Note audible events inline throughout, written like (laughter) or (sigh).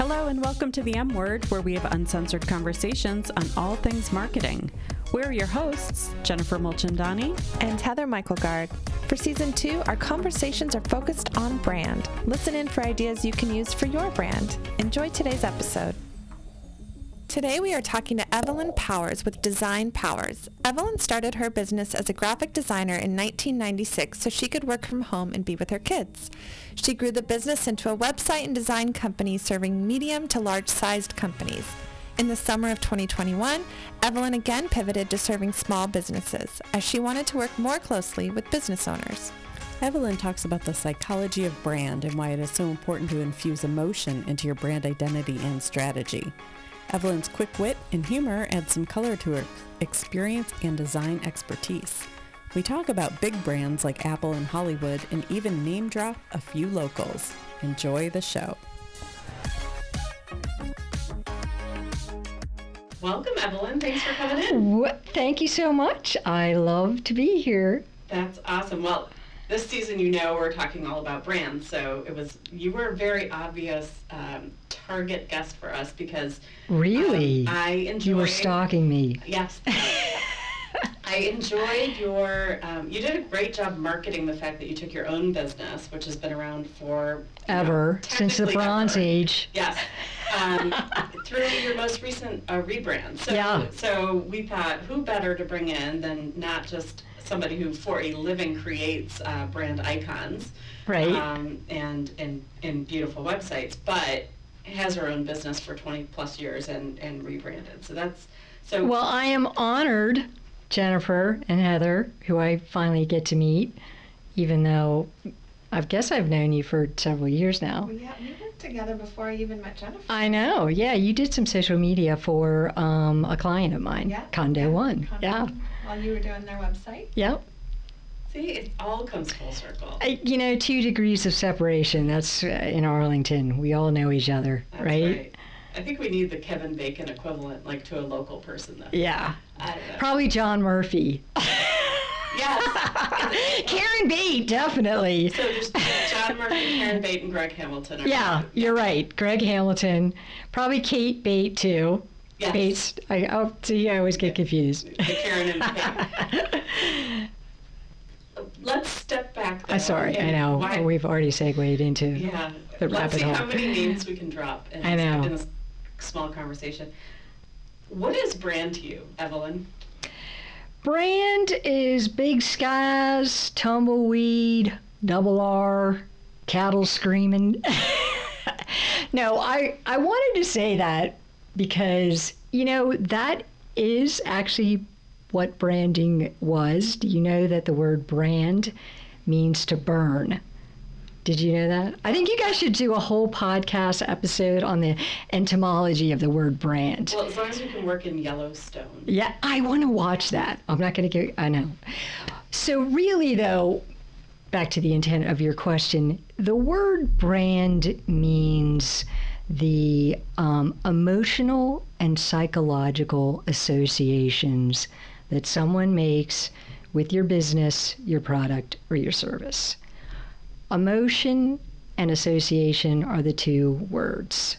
Hello, and welcome to the M Word, where we have uncensored conversations on all things marketing. We're your hosts, Jennifer Mulchandani and Heather Michaelgard. For season two, our conversations are focused on brand. Listen in for ideas you can use for your brand. Enjoy today's episode. Today we are talking to Evelyn Powers with Design Powers. Evelyn started her business as a graphic designer in 1996 so she could work from home and be with her kids. She grew the business into a website and design company serving medium to large-sized companies. In the summer of 2021, Evelyn again pivoted to serving small businesses as she wanted to work more closely with business owners. Evelyn talks about the psychology of brand and why it is so important to infuse emotion into your brand identity and strategy. Evelyn's quick wit and humor add some color to her experience and design expertise. We talk about big brands like Apple and Hollywood and even name drop a few locals. Enjoy the show. Welcome, Evelyn. Thanks for coming in. thank you so much. I love to be here. That's awesome. Well, this season, you know, we're talking all about brands, so it was you were a very obvious um, target guest for us because really um, I enjoyed. You were stalking me. Yes. I enjoyed your. Um, you did a great job marketing the fact that you took your own business, which has been around for ever know, since the Bronze ever. Age. Yes, um, (laughs) through your most recent uh, rebrand. So, yeah. So we thought, who better to bring in than not just somebody who, for a living, creates uh, brand icons, right? Um, and and and beautiful websites, but has her own business for 20 plus years and and rebranded. So that's so. Well, I am honored, Jennifer and Heather, who I finally get to meet, even though I guess I've known you for several years now. Well, yeah, we worked together before I even met Jennifer. I know. Yeah, you did some social media for um, a client of mine, yeah, Condo yeah, One. Condo yeah. While you were doing their website. Yep. See, it all comes full circle. I, you know, two degrees of separation. That's uh, in Arlington. We all know each other, That's right? right? I think we need the Kevin Bacon equivalent, like to a local person, though. Yeah. I don't know. Probably John Murphy. yes. (laughs) Karen Bate, definitely. So there's John Murphy, Karen Bate, and Greg Hamilton. yeah, you're right. Greg Hamilton. Probably Kate Bate, too. Yes. Bates. I, oh, see, I always get confused. The Karen and Kate. (laughs) Let's step back. I'm sorry, I know. why- We've already segued into yeah. the Let's rabbit see how many names we can drop in, (laughs) I this, know. in this small conversation. What is brand to you, Evelyn? Brand is big skies, tumbleweed, double R, cattle screaming. (laughs) no, I, I wanted to say that because, you know, that is actually what branding was. Do you know that the word brand means to burn? Did you know that? I think you guys should do a whole podcast episode on the etymology of the word brand. Well, as long as you can work in Yellowstone. Yeah, I want to watch that. I'm not going to get, I know. So, really, though, back to the intent of your question, the word brand means the um, emotional and psychological associations that someone makes with your business, your product, or your service. Emotion and association are the two words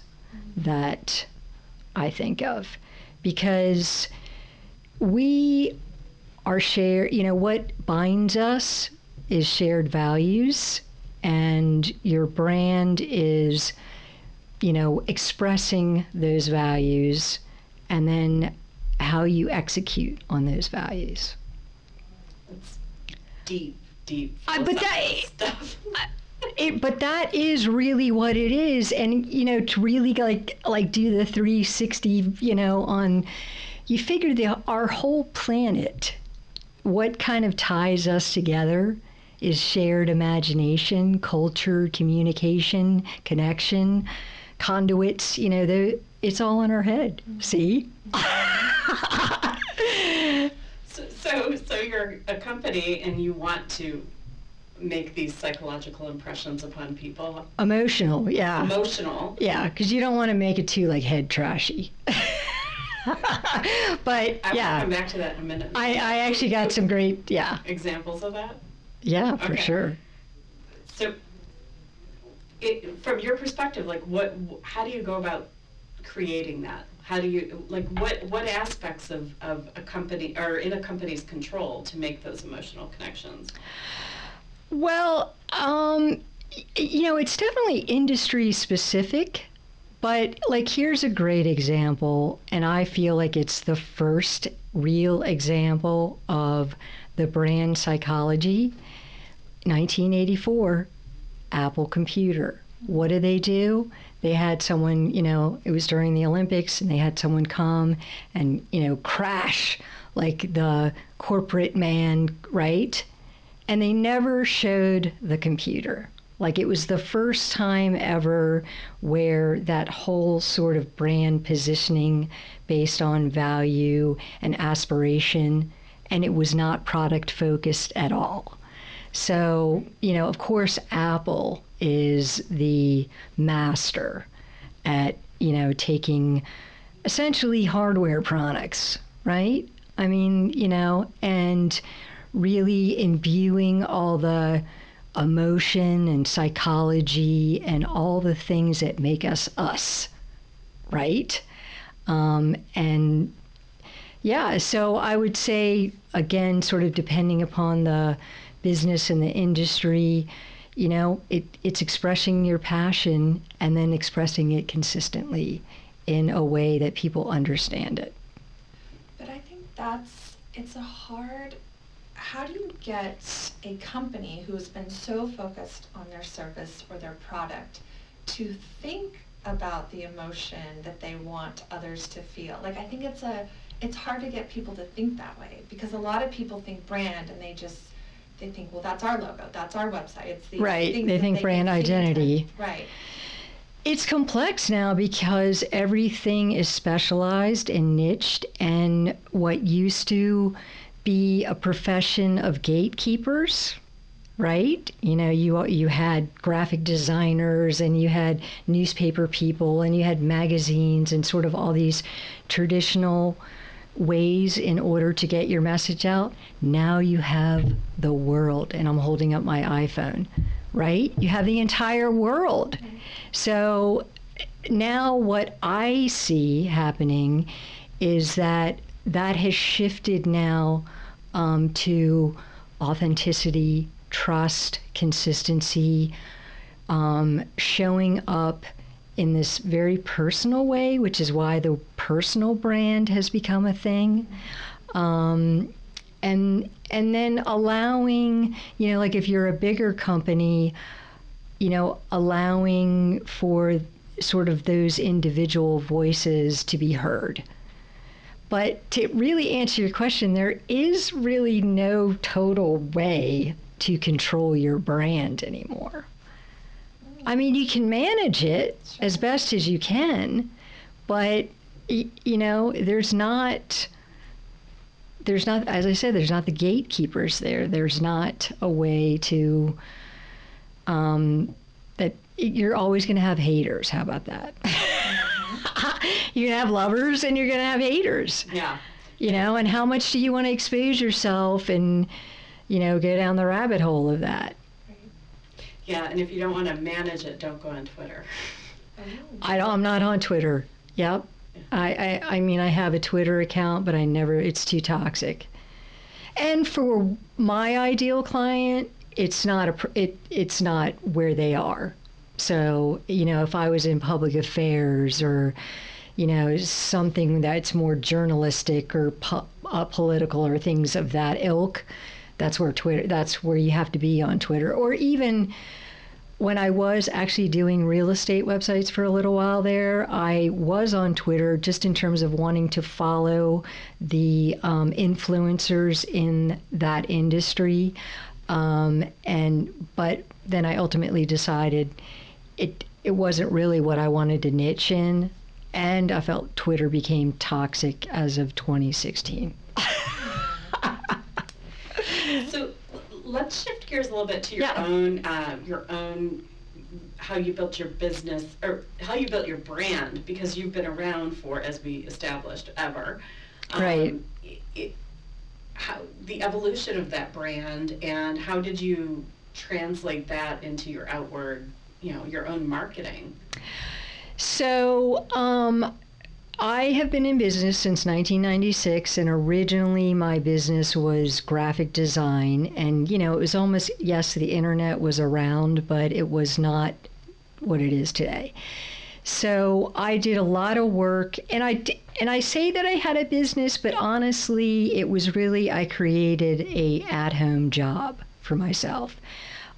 that I think of because we are shared, you know, what binds us is shared values, and your brand is, you know, expressing those values and then how you execute on those values. It's deep, deep. Uh, but that- (laughs) stuff. It, but that is really what it is, and you know, to really like like do the 360, you know, on you figure the our whole planet, what kind of ties us together is shared imagination, culture, communication, connection, conduits. You know, the, it's all in our head. See. (laughs) So, so, so you're a company and you want to make these psychological impressions upon people, Emotional, yeah. emotional. Yeah, because you don't want to make it too like head trashy. (laughs) but I will come back to that in a minute. I, I actually got some great, yeah, examples of that. yeah, for Okay. sure. So, it, from your perspective, like what, how do you go about creating that? How do you, like, what, what aspects of, of a company, or in a company's control to make those emotional connections? Well, um, you know, it's definitely industry specific, but like here's a great example, and I feel like it's the first real example of the brand psychology. 1984, Apple Computer. What do they do? They had someone, you know, it was during the Olympics, and they had someone come and, you know, crash like the corporate man, right? And they never showed the computer. Like it was the first time ever where that whole sort of brand positioning based on value and aspiration, and it was not product focused at all. So, you know, of course, Apple is the master at, you know, taking essentially hardware products, right? I mean, you know, and really imbuing all the emotion and psychology and all the things that make us us, right? Um, and yeah, so I would say, again, sort of depending upon the business and the industry, you know, it, it's expressing your passion and then expressing it consistently in a way that people understand it. But I think that's, it's a hard how do you get a company who has been so focused on their service or their product to think about the emotion that they want others to feel? Like I think it's a it's hard to get people to think that way because a lot of people think brand and they just they think well that's our logo that's our website. It's the right they think they brand identity. right. It's complex now because everything is specialized and niched and what used to be a profession of gatekeepers right? You know you you had graphic designers and you had newspaper people and you had magazines and sort of all these traditional ways in order to get your message out. Now you have the world and i'm holding up my iphone right? You have the entire world. So now what i see happening is that that has shifted now um, to authenticity, trust, consistency, um, showing up in this very personal way, which is why the personal brand has become a thing. Um, and and then allowing, you know, like if you're a bigger company, you know, allowing for sort of those individual voices to be heard. But to really answer your question, there is really no total way to control your brand anymore. I mean, you can manage it as best as you can, but you know, there's not there's not as I said, there's not the gatekeepers there. There's not a way to um, that you're always going to have haters. How about that? (laughs) you're gonna have lovers and you're gonna have haters. Yeah. You know, and how much do you want to expose yourself and, you know, go down the rabbit hole of that? Yeah, and if you don't want to manage it, don't go on Twitter. I don't, I'm not on Twitter. Yep. I, I, I mean, I have a Twitter account, but I never, it's too toxic. And for my ideal client, it's not a, it, it's not where they are. So, you know, if I was in public affairs or, you know, something that's more journalistic or po- uh, political or things of that ilk, that's where Twitter, that's where you have to be on Twitter. Or even when I was actually doing real estate websites for a little while there, I was on Twitter just in terms of wanting to follow the um, influencers in that industry. Um, and but then I ultimately decided it it wasn't really what I wanted to niche in, and I felt Twitter became toxic as of 2016. (laughs) so let's shift gears a little bit to your yeah. own uh, your own how you built your business or how you built your brand because you've been around for as we established ever right um, it, how the evolution of that brand and how did you translate that into your outward you know, your own marketing? So, um, I have been in business since 1996, and originally my business was graphic design. And, you know, it was almost, yes, the internet was around, but it was not what it is today. So I did a lot of work, and I and I say that I had a business, but honestly, it was really I created a at-home job for myself.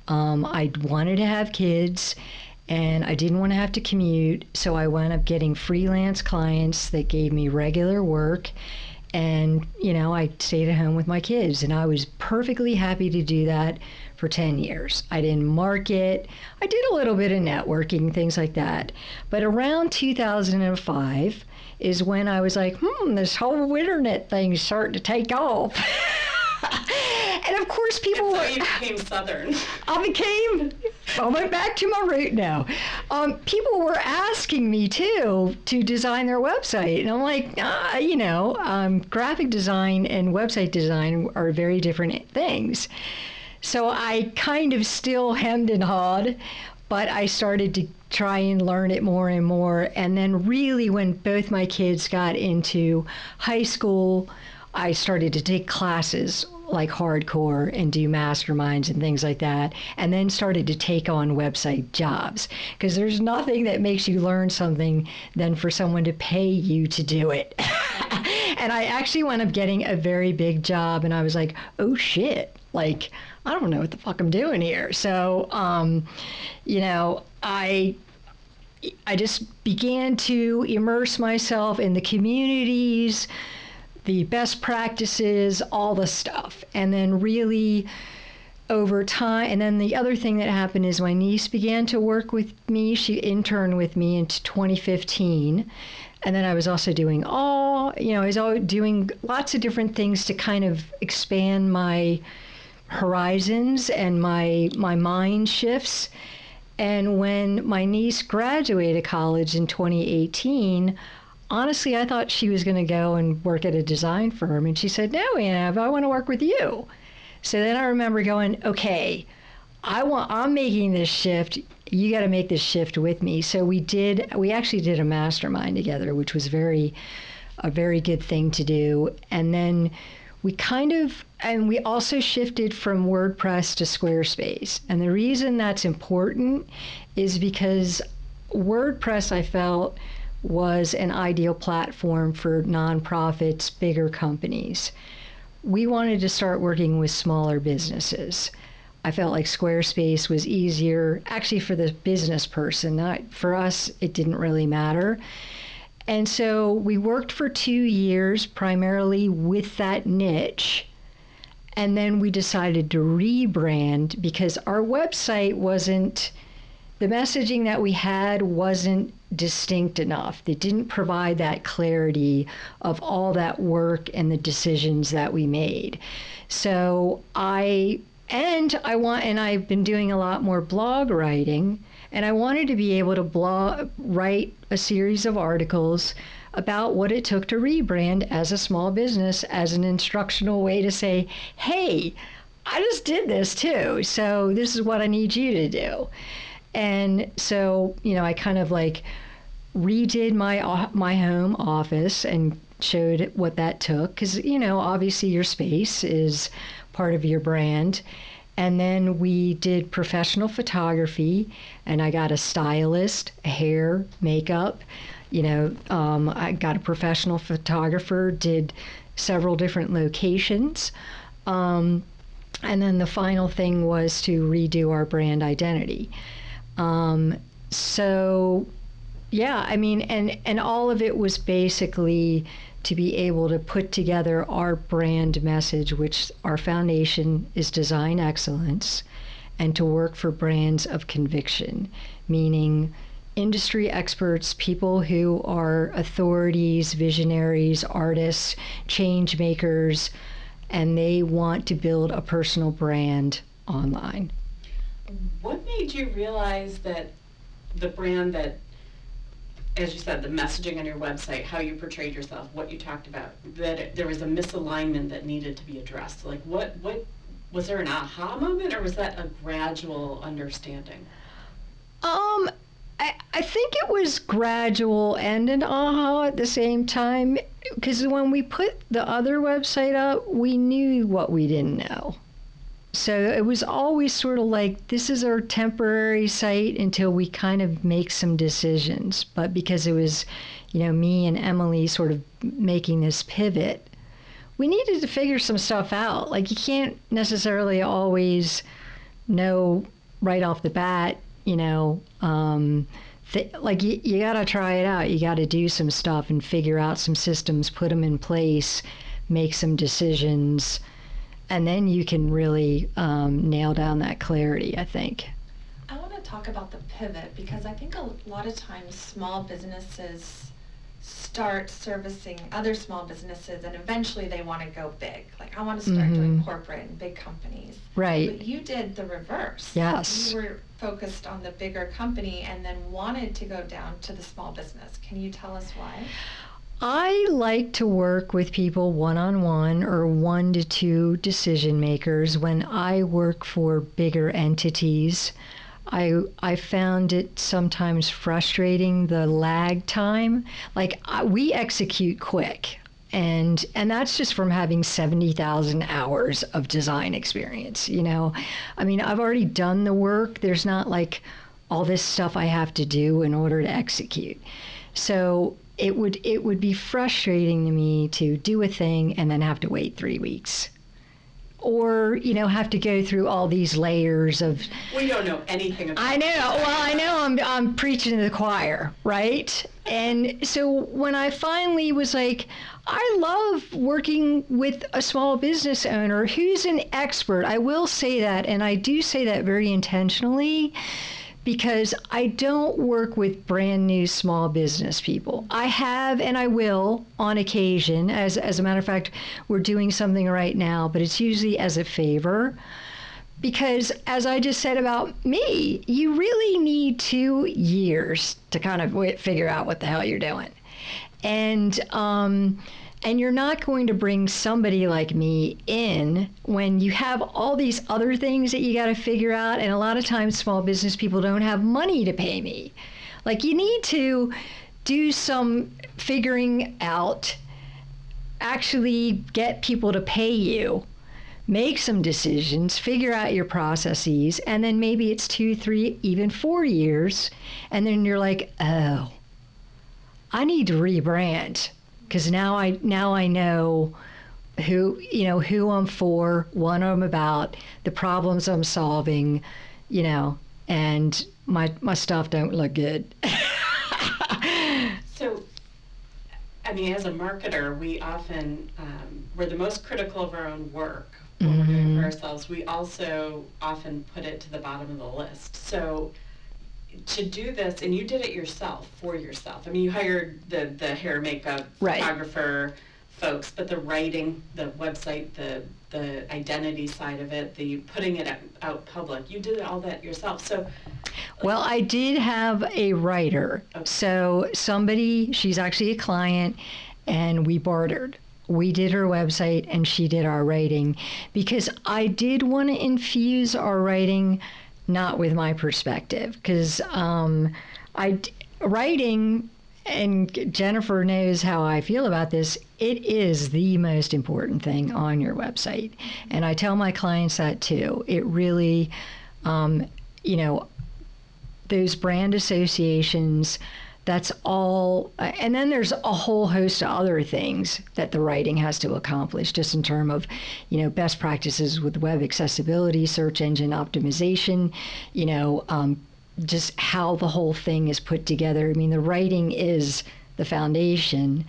Um, I wanted to have kids, and I didn't want to have to commute, so I wound up getting freelance clients that gave me regular work. And, you know, I stayed at home with my kids, and I was perfectly happy to do that for 10 years. I didn't market, I did a little bit of networking, things like that. But around 2005 is when I was like, hmm, this whole internet thing's starting to take off. (laughs) and of course, people were. you became Southern. (laughs) I became. I went back to my root now. Um, people were asking me too to design their website, and I'm like, ah, you know, um, graphic design and website design are very different things. So I kind of still hemmed and hawed, but I started to try and learn it more and more. And then, really, when both my kids got into high school, I started to take classes like hardcore and do masterminds and things like that, and then started to take on website jobs. Because there's nothing that makes you learn something than for someone to pay you to do it. (laughs) and I actually wound up getting a very big job, and I was like, oh shit, like, I don't know what the fuck I'm doing here. So, um, you know, I I just began to immerse myself in the communities, the best practices, all the stuff. And then really over time, and then the other thing that happened is my niece began to work with me. She interned with me into 2015. And then I was also doing all, you know, I was all doing lots of different things to kind of expand my horizons and my my mind shifts. And when my niece graduated college in 2018, honestly, I thought she was going to go and work at a design firm. And she said, No, Anna, I want to work with you. So then I remember going, Okay, I want, I'm making this shift. You got to make this shift with me. So we did, we actually did a mastermind together, which was very, a very good thing to do. And then we kind of, and we also shifted from WordPress to Squarespace. And the reason that's important is because WordPress, I felt, was an ideal platform for nonprofits, bigger companies. We wanted to start working with smaller businesses. I felt like Squarespace was easier, actually, for the business person. Not for us, it didn't really matter. And so we worked for two years primarily with that niche. And then we decided to rebrand because our website wasn't, the messaging that we had wasn't distinct enough. It didn't provide that clarity of all that work and the decisions that we made. So I, and I want, and I've been doing a lot more blog writing, and I wanted to be able to blog, write a series of articles about what it took to rebrand as a small business as an instructional way to say, hey, I just did this too. So this is what I need you to do. And so, you know, I kind of like redid my my home office and showed what that took cuz you know, obviously your space is part of your brand. And then we did professional photography, and I got a stylist, hair, makeup. You know, um, I got a professional photographer, did several different locations. Um, and then the final thing was to redo our brand identity. Um, so, yeah, I mean, and and all of it was basically to be able to put together our brand message, which our foundation is design excellence, and to work for brands of conviction, meaning industry experts, people who are authorities, visionaries, artists, change makers, and they want to build a personal brand online. What made you realize that the brand that as you said, the messaging on your website, how you portrayed yourself, what you talked about, that it, there was a misalignment that needed to be addressed. Like, what, what was there an aha moment, or was that a gradual understanding? Um, I, I think it was gradual and an aha at the same time. Because when we put the other website up, we knew what we didn't know. So it was always sort of like this is our temporary site until we kind of make some decisions. But because it was, you know, me and Emily sort of making this pivot, we needed to figure some stuff out. Like you can't necessarily always know right off the bat, you know, um, th- like you, you got to try it out. You got to do some stuff and figure out some systems, put them in place, make some decisions and then you can really um, nail down that clarity, I think. I want to talk about the pivot because I think a lot of times small businesses start servicing other small businesses and eventually they want to go big. Like I want to start mm-hmm. doing corporate and big companies. Right. But you did the reverse. Yes. You were focused on the bigger company and then wanted to go down to the small business. Can you tell us why? I like to work with people one on one or one to two decision makers when I work for bigger entities. I I found it sometimes frustrating the lag time. Like I, we execute quick, and and that's just from having 70,000 hours of design experience, you know. I mean, I've already done the work. There's not like all this stuff I have to do in order to execute. So it would it would be frustrating to me to do a thing and then have to wait three weeks. Or you know have to go through all these layers of we don't know anything about I know. Well I know I'm I'm preaching to the choir right? And so when I finally was like I love working with a small business owner who's an expert. I will say that and I do say that very intentionally because I don't work with brand new small business people. I have and I will on occasion. As, as a matter of fact, we're doing something right now, but it's usually as a favor. Because as I just said about me, you really need two years to kind of figure out what the hell you're doing. And, um, and you're not going to bring somebody like me in when you have all these other things that you got to figure out. And a lot of times, small business people don't have money to pay me. Like, you need to do some figuring out, actually get people to pay you. Make some decisions, figure out your processes, and then maybe it's two, three, even four years. And then you're like, oh, I need to rebrand because now I now I know who you know who I'm for, what I'm about, the problems I'm solving, you know, and my my stuff don't look good. (laughs) so, I mean, as a marketer, we often um, we're the most critical of our own work. Mm-hmm. we're doing for ourselves. We also often put it to the bottom of the list. So to do this, and you did it yourself for yourself. I mean, you hired the the hair, makeup, right. photographer folks, but the writing, the website, the the identity side of it, the putting it out public, you did all that yourself. So, well, I did have a writer. Okay. So somebody, she's actually a client, and we bartered we did her website and she did our writing because I did want to infuse our writing not with my perspective because um, I writing and Jennifer knows how I feel about this. It is the most important thing on your website, and I tell my clients that too. It really, um, you know, those brand associations that's all and then there's a whole host of other things that the writing has to accomplish just in terms of you know best practices with web accessibility search engine optimization you know um, just how the whole thing is put together. I mean the writing is the foundation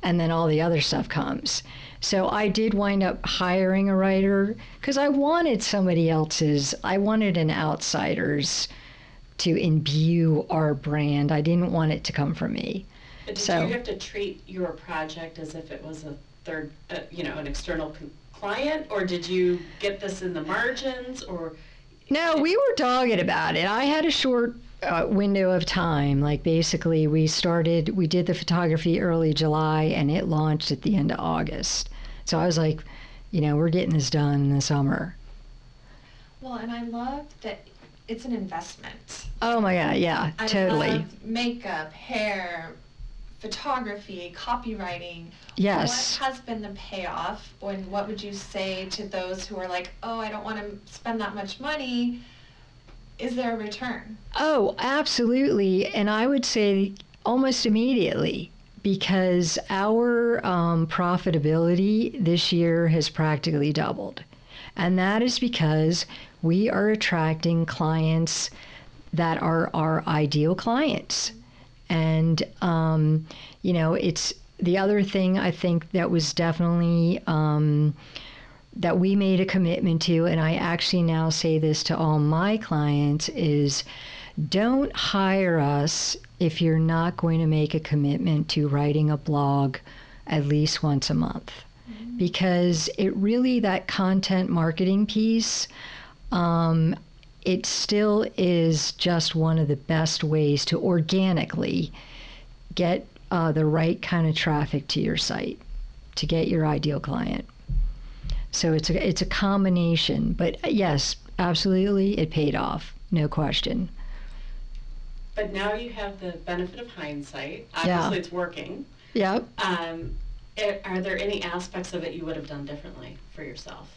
and then all the other stuff comes. So i did wind up hiring a writer because i wanted somebody else's i wanted an outsider's to imbue our brand. I didn't want it to come from me. But did so, you have to treat your project as if it was a third, uh, you know, an external client, or did you get this in the margins, or? No, we were dogged about it. I had a short uh, window of time. Like basically, we started, we did the photography early July, and it launched at the end of August. So I was like, you know, we're getting this done in the summer. Well, and I love that it's an investment. Oh my God, yeah, I totally. makeup, hair, photography, copywriting. Yes. What has been the payoff? And what would you say to those who are like, oh, I don't want to spend that much money? Is there a return? Oh, absolutely. And I would say almost immediately because our um, profitability this year has practically doubled. And that is because we are attracting clients that are our ideal clients. And, um, you know, it's the other thing I think that was definitely um, that we made a commitment to, and I actually now say this to all my clients is don't hire us if you're not going to make a commitment to writing a blog at least once a month. Because it really, that content marketing piece, um, it still is just one of the best ways to organically get uh, the right kind of traffic to your site to get your ideal client. So it's a it's a combination, but uh, yes, absolutely, it paid off, no question. But now you have the benefit of hindsight. Yeah. Obviously, it's working. Yep. Um, i- are there any aspects of it you would have done differently for yourself?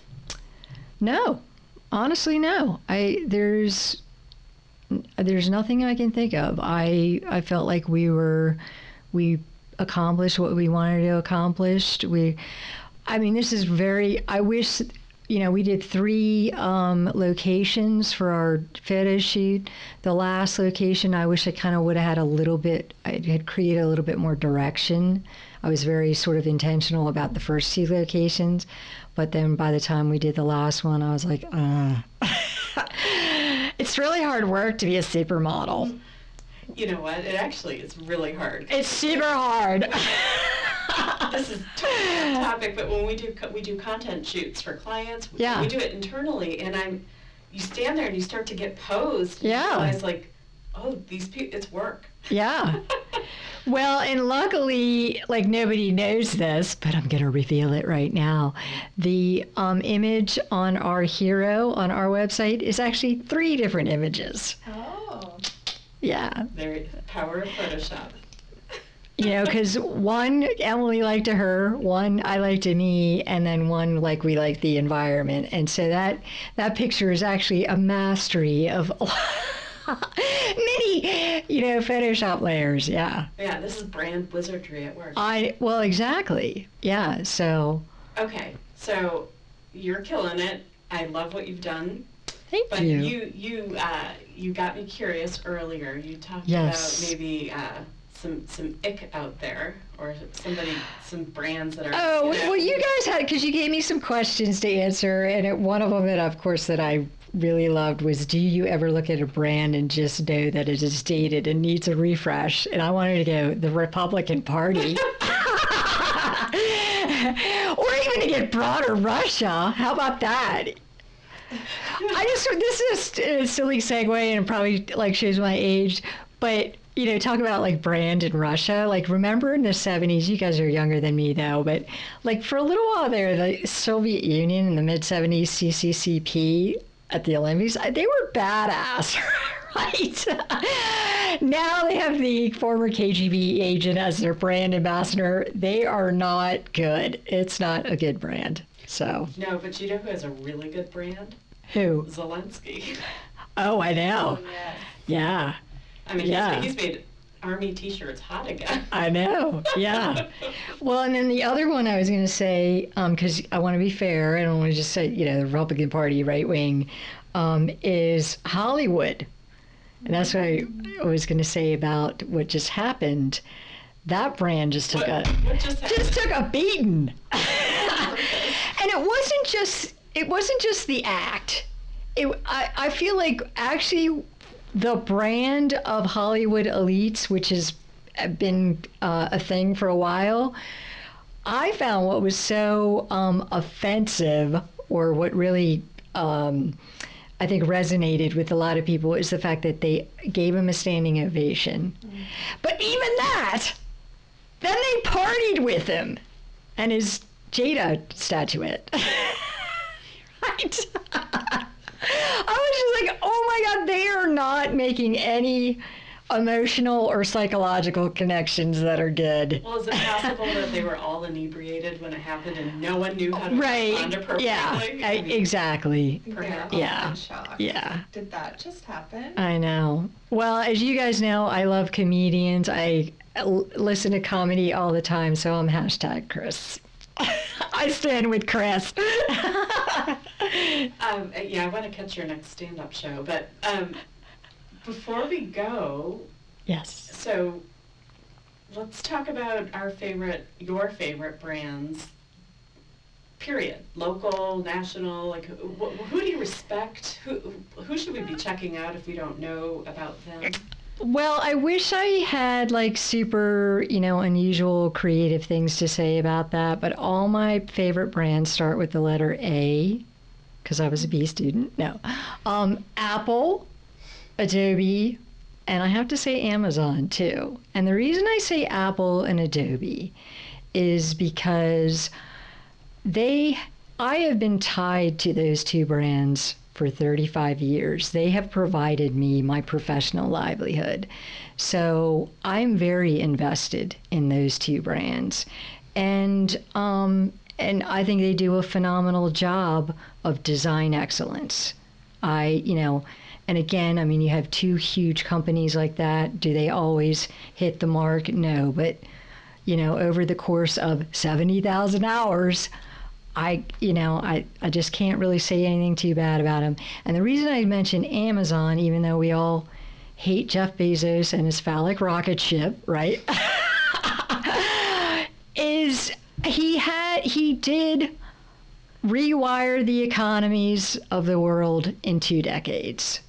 No, honestly, no. I there's there's nothing I can think of. I I felt like we were we accomplished what we wanted to accomplish. We, I mean, this is very. I wish. You know, we did three um, locations for our photo shoot. The last location, I wish I kind of would have had a little bit, I had created a little bit more direction. I was very sort of intentional about the first two locations. But then by the time we did the last one, I was like, uh. (laughs) it's really hard work to be a supermodel. You know what? It actually is really hard. It's super hard. (laughs) this is totally off topic, but when we do co- we do content shoots for clients, we, Yeah. we do it internally, and I'm you stand there and you start to get posed. and Yeah. You realize like, oh, these people, it's work. yeah. (laughs) Well, and luckily, like nobody knows this, but I'm going to reveal it right now. The um, image on our hero on our website is actually three different images. Oh. Yeah. Very power of Photoshop. You know, because one Emily liked to her, one I liked to me, and then one like we liked the environment. And so that that picture is actually a mastery of (laughs) (laughs) many, you know, Photoshop layers. Yeah. Yeah, this is brand wizardry at work. I well exactly. Yeah. So Okay, so you're killing it. I love what you've done. thank But you. you you uh, you got me curious earlier. You talked Yes. about maybe uh, some some ick out there or somebody some brands that are. Oh you know- well, you guys had because you gave me some questions to answer, and it, one of them that, of course, that I really loved was, "Do you ever look at a brand and just know that it is dated and needs a refresh?" And I wanted to go the Republican Party. (laughs) or even to get broader Russia. How about that? I just this is a silly segue and probably like shows my age, but you know, talk about like brand in Russia. Like, remember in the '70s? You guys are younger than me though, but like for a little while there, the Soviet Union in the mid '70s, CCCP at the Olympics, they were badass, (laughs) right? (laughs) now they have the former KGB agent as their brand ambassador. They are not good. It's not a good brand. So, No, but you know who has a really good brand? who? Zelensky. Oh, I know. Oh, yes. Yeah, I mean, Yeah. he's, he's made army T-shirts hot again. (laughs) I know. Yeah. (laughs) well, and then the other one I was going to say, because I want to be fair, I don't want to just say, you know, the Republican Party, right wing, um, is Hollywood. And that's what I was going to say about what just happened. That brand just took what, a what just just took a beating. (laughs) and it wasn't just it wasn't just the act. It, I, I feel like actually the brand of Hollywood elites, which has been uh, a thing for a while, I found what was so um, offensive, or what really um, I think resonated with a lot of people, is the fact that they gave him a standing ovation. But even that, then they partied with him and his Jada statuette. (laughs) right? I was just like, oh my God, they are not making any emotional or psychological connections that are good. Well, is it possible that they were all inebriated when it happened and no one knew how to Right. respond appropriately? Yeah. I, exactly. Perhaps. Yeah. in. Yeah. Did that just happen? I know. Well, as you guys know, I love comedians. I l- listen to comedy all the time, so I'm hashtag Chris. (laughs) I stand with Chris. (laughs) (laughs) Um, uh, yeah, I want to catch your next stand-up show, but um, before we go, yes. so let's talk about our favorite, your favorite brands. Period. Local, national. Like, who, wh- who do you respect? Who who should we be checking out if we don't know about them? Well, I wish I had like super, you know, unusual creative things to say about that, but all my favorite brands start with the letter A because I was a B student. No. Um, Apple, Adobe, and I have to say Amazon too. And the reason I say Apple and Adobe is because they I have been tied to those two brands for 35 years. They have provided me my professional livelihood. So I'm very invested in those two brands. And um, and I think they do a phenomenal job of design excellence. I, you know, and again, I mean, you have two huge companies like that. Do they always hit the mark? No, but you know, over the course of 70,000 hours, I, you know, I, I just can't really say anything too bad about him. And the reason I mention Amazon, even though we all hate Jeff Bezos and his phallic rocket ship, right? (laughs) is he had he did rewire the economies of the world in two decades.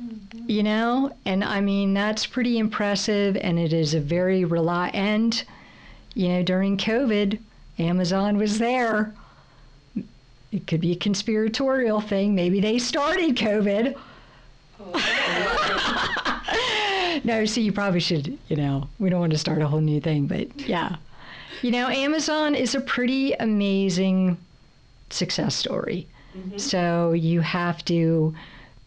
Mm-hmm. You know, and I mean that's pretty impressive, and it is a very rely. And you know, during COVID, Amazon was there. It could be a conspiratorial thing. Maybe they started COVID. (laughs) no, so you probably should, you know, we don't want to start a whole new thing, but yeah. You know, Amazon is a pretty amazing success story. So you have to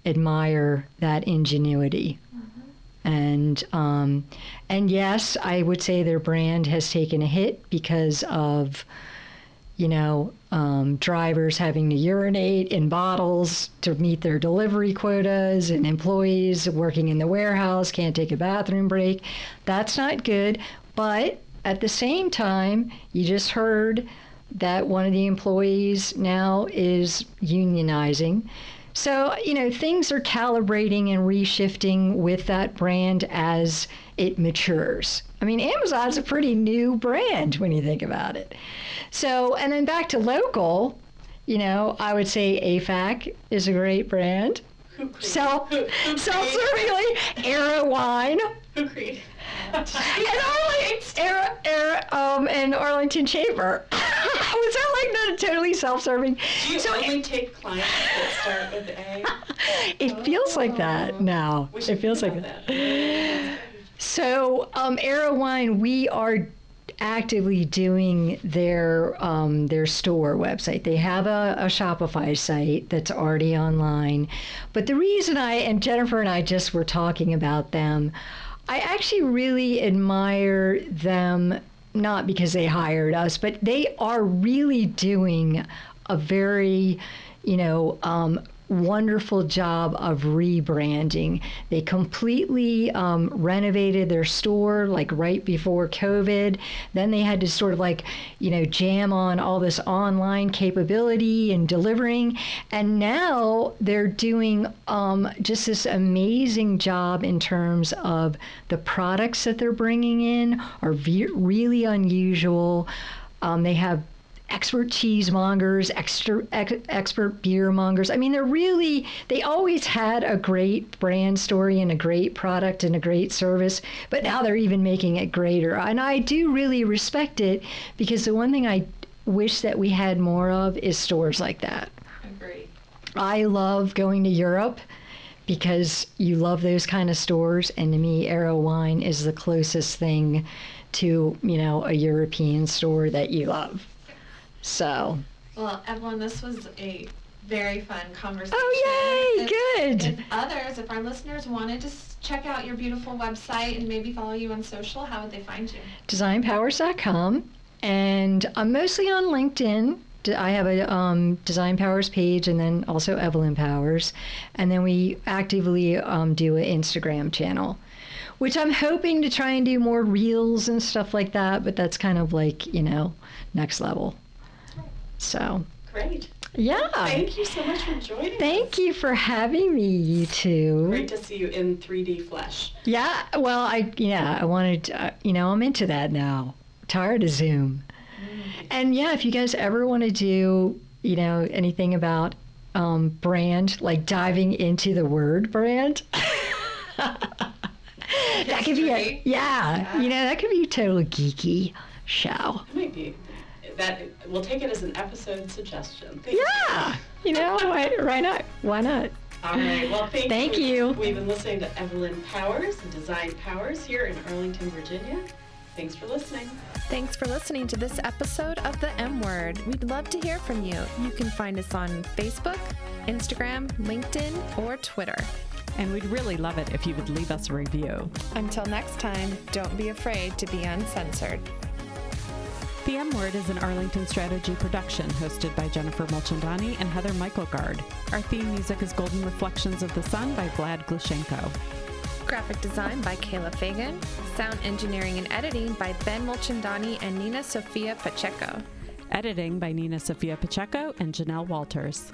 admire that ingenuity. And um, and yes, I would say their brand has taken a hit because of, you know, um, drivers having to urinate in bottles to meet their delivery quotas, and employees working in the warehouse can't take a bathroom break. That's not good. But at the same time, you just heard that one of the employees now is unionizing. So, you know, things are calibrating and reshifting with that brand as it matures. I mean, Amazon's a pretty new brand when you think about it. So, and then back to local, you know, I would say AFAC is a great brand. Self, self-servingly, Arrow Wine. Who created? And Arlington, Arrow, Arrow, um, and Arlington Chamber. (laughs) Was that like not totally self-serving? Do you So only take clients that start with A? (laughs) it feels like that now. It feels like about that. (laughs) So, um, Arrow Wine, we are actively doing their um, their store website. They have a, a Shopify site that's already online. But the reason I and Jennifer and I just were talking about them, I actually really admire them not because they hired us, but they are really doing a very, you know, um, wonderful job of rebranding. They completely um, renovated their store like right before COVID. Then they had to sort of like, you know, jam on all this online capability and delivering. And now they're doing um, just this amazing job in terms of the products that they're bringing in are ve- really unusual. Um, they have expert cheesemongers, extra, ex, expert beer mongers. I mean, they're really, they always had a great brand story and a great product and a great service, but now they're even making it greater. And I do really respect it because the one thing I wish that we had more of is stores like that. Agree. I love going to Europe because you love those kind of stores, and to me, Arrow Wine is the closest thing to you know a European store that you love. So Well, Evelyn, this was a very fun conversation. Oh, yay! If- Good. If others, if our listeners wanted to check out your beautiful website and maybe follow you on social, how would they find you? designpowers.com and i'm mostly on linkedin I have a um, design powers page and then also evelyn powers and then we actively um, do an instagram channel which i'm hoping to try and do more reels and stuff like that but that's kind of like you know next level so Great. yeah Thank you so much for joining thank us. you for having me you two Great to see you in 3D flesh. yeah well i yeah i wanted uh, you know i'm into that now tired of zoom and yeah if you guys ever want to do you know anything about um, brand like diving into the word brand (laughs) that could be a History. yeah, you know that could be a total geeky show It might be. That we'll take it as an episode suggestion. Thank yeah you know why, why not why not All right. Well, thank, Thank you. We've been listening to Evelyn Powers and Design Powers here in Arlington, Virginia. Thanks for listening. Thanks for listening to this episode of The M Word. We'd love to hear from you. You can find us on Facebook, Instagram, LinkedIn, or Twitter. And we'd really love it if you would leave us a review. Until next time, don't be afraid to be uncensored. The M Word is an Arlington Strategy production hosted by Jennifer Mulchandani and Heather Michaelgard. Our theme music is Golden Reflections of the Sun by Vlad Gluschenko. Graphic design by Kayla Fagan. Sound engineering and editing by Ben Mulchandani and Nina Sofia Pacheco. Editing by Nina Sofia Pacheco and Janelle Walters.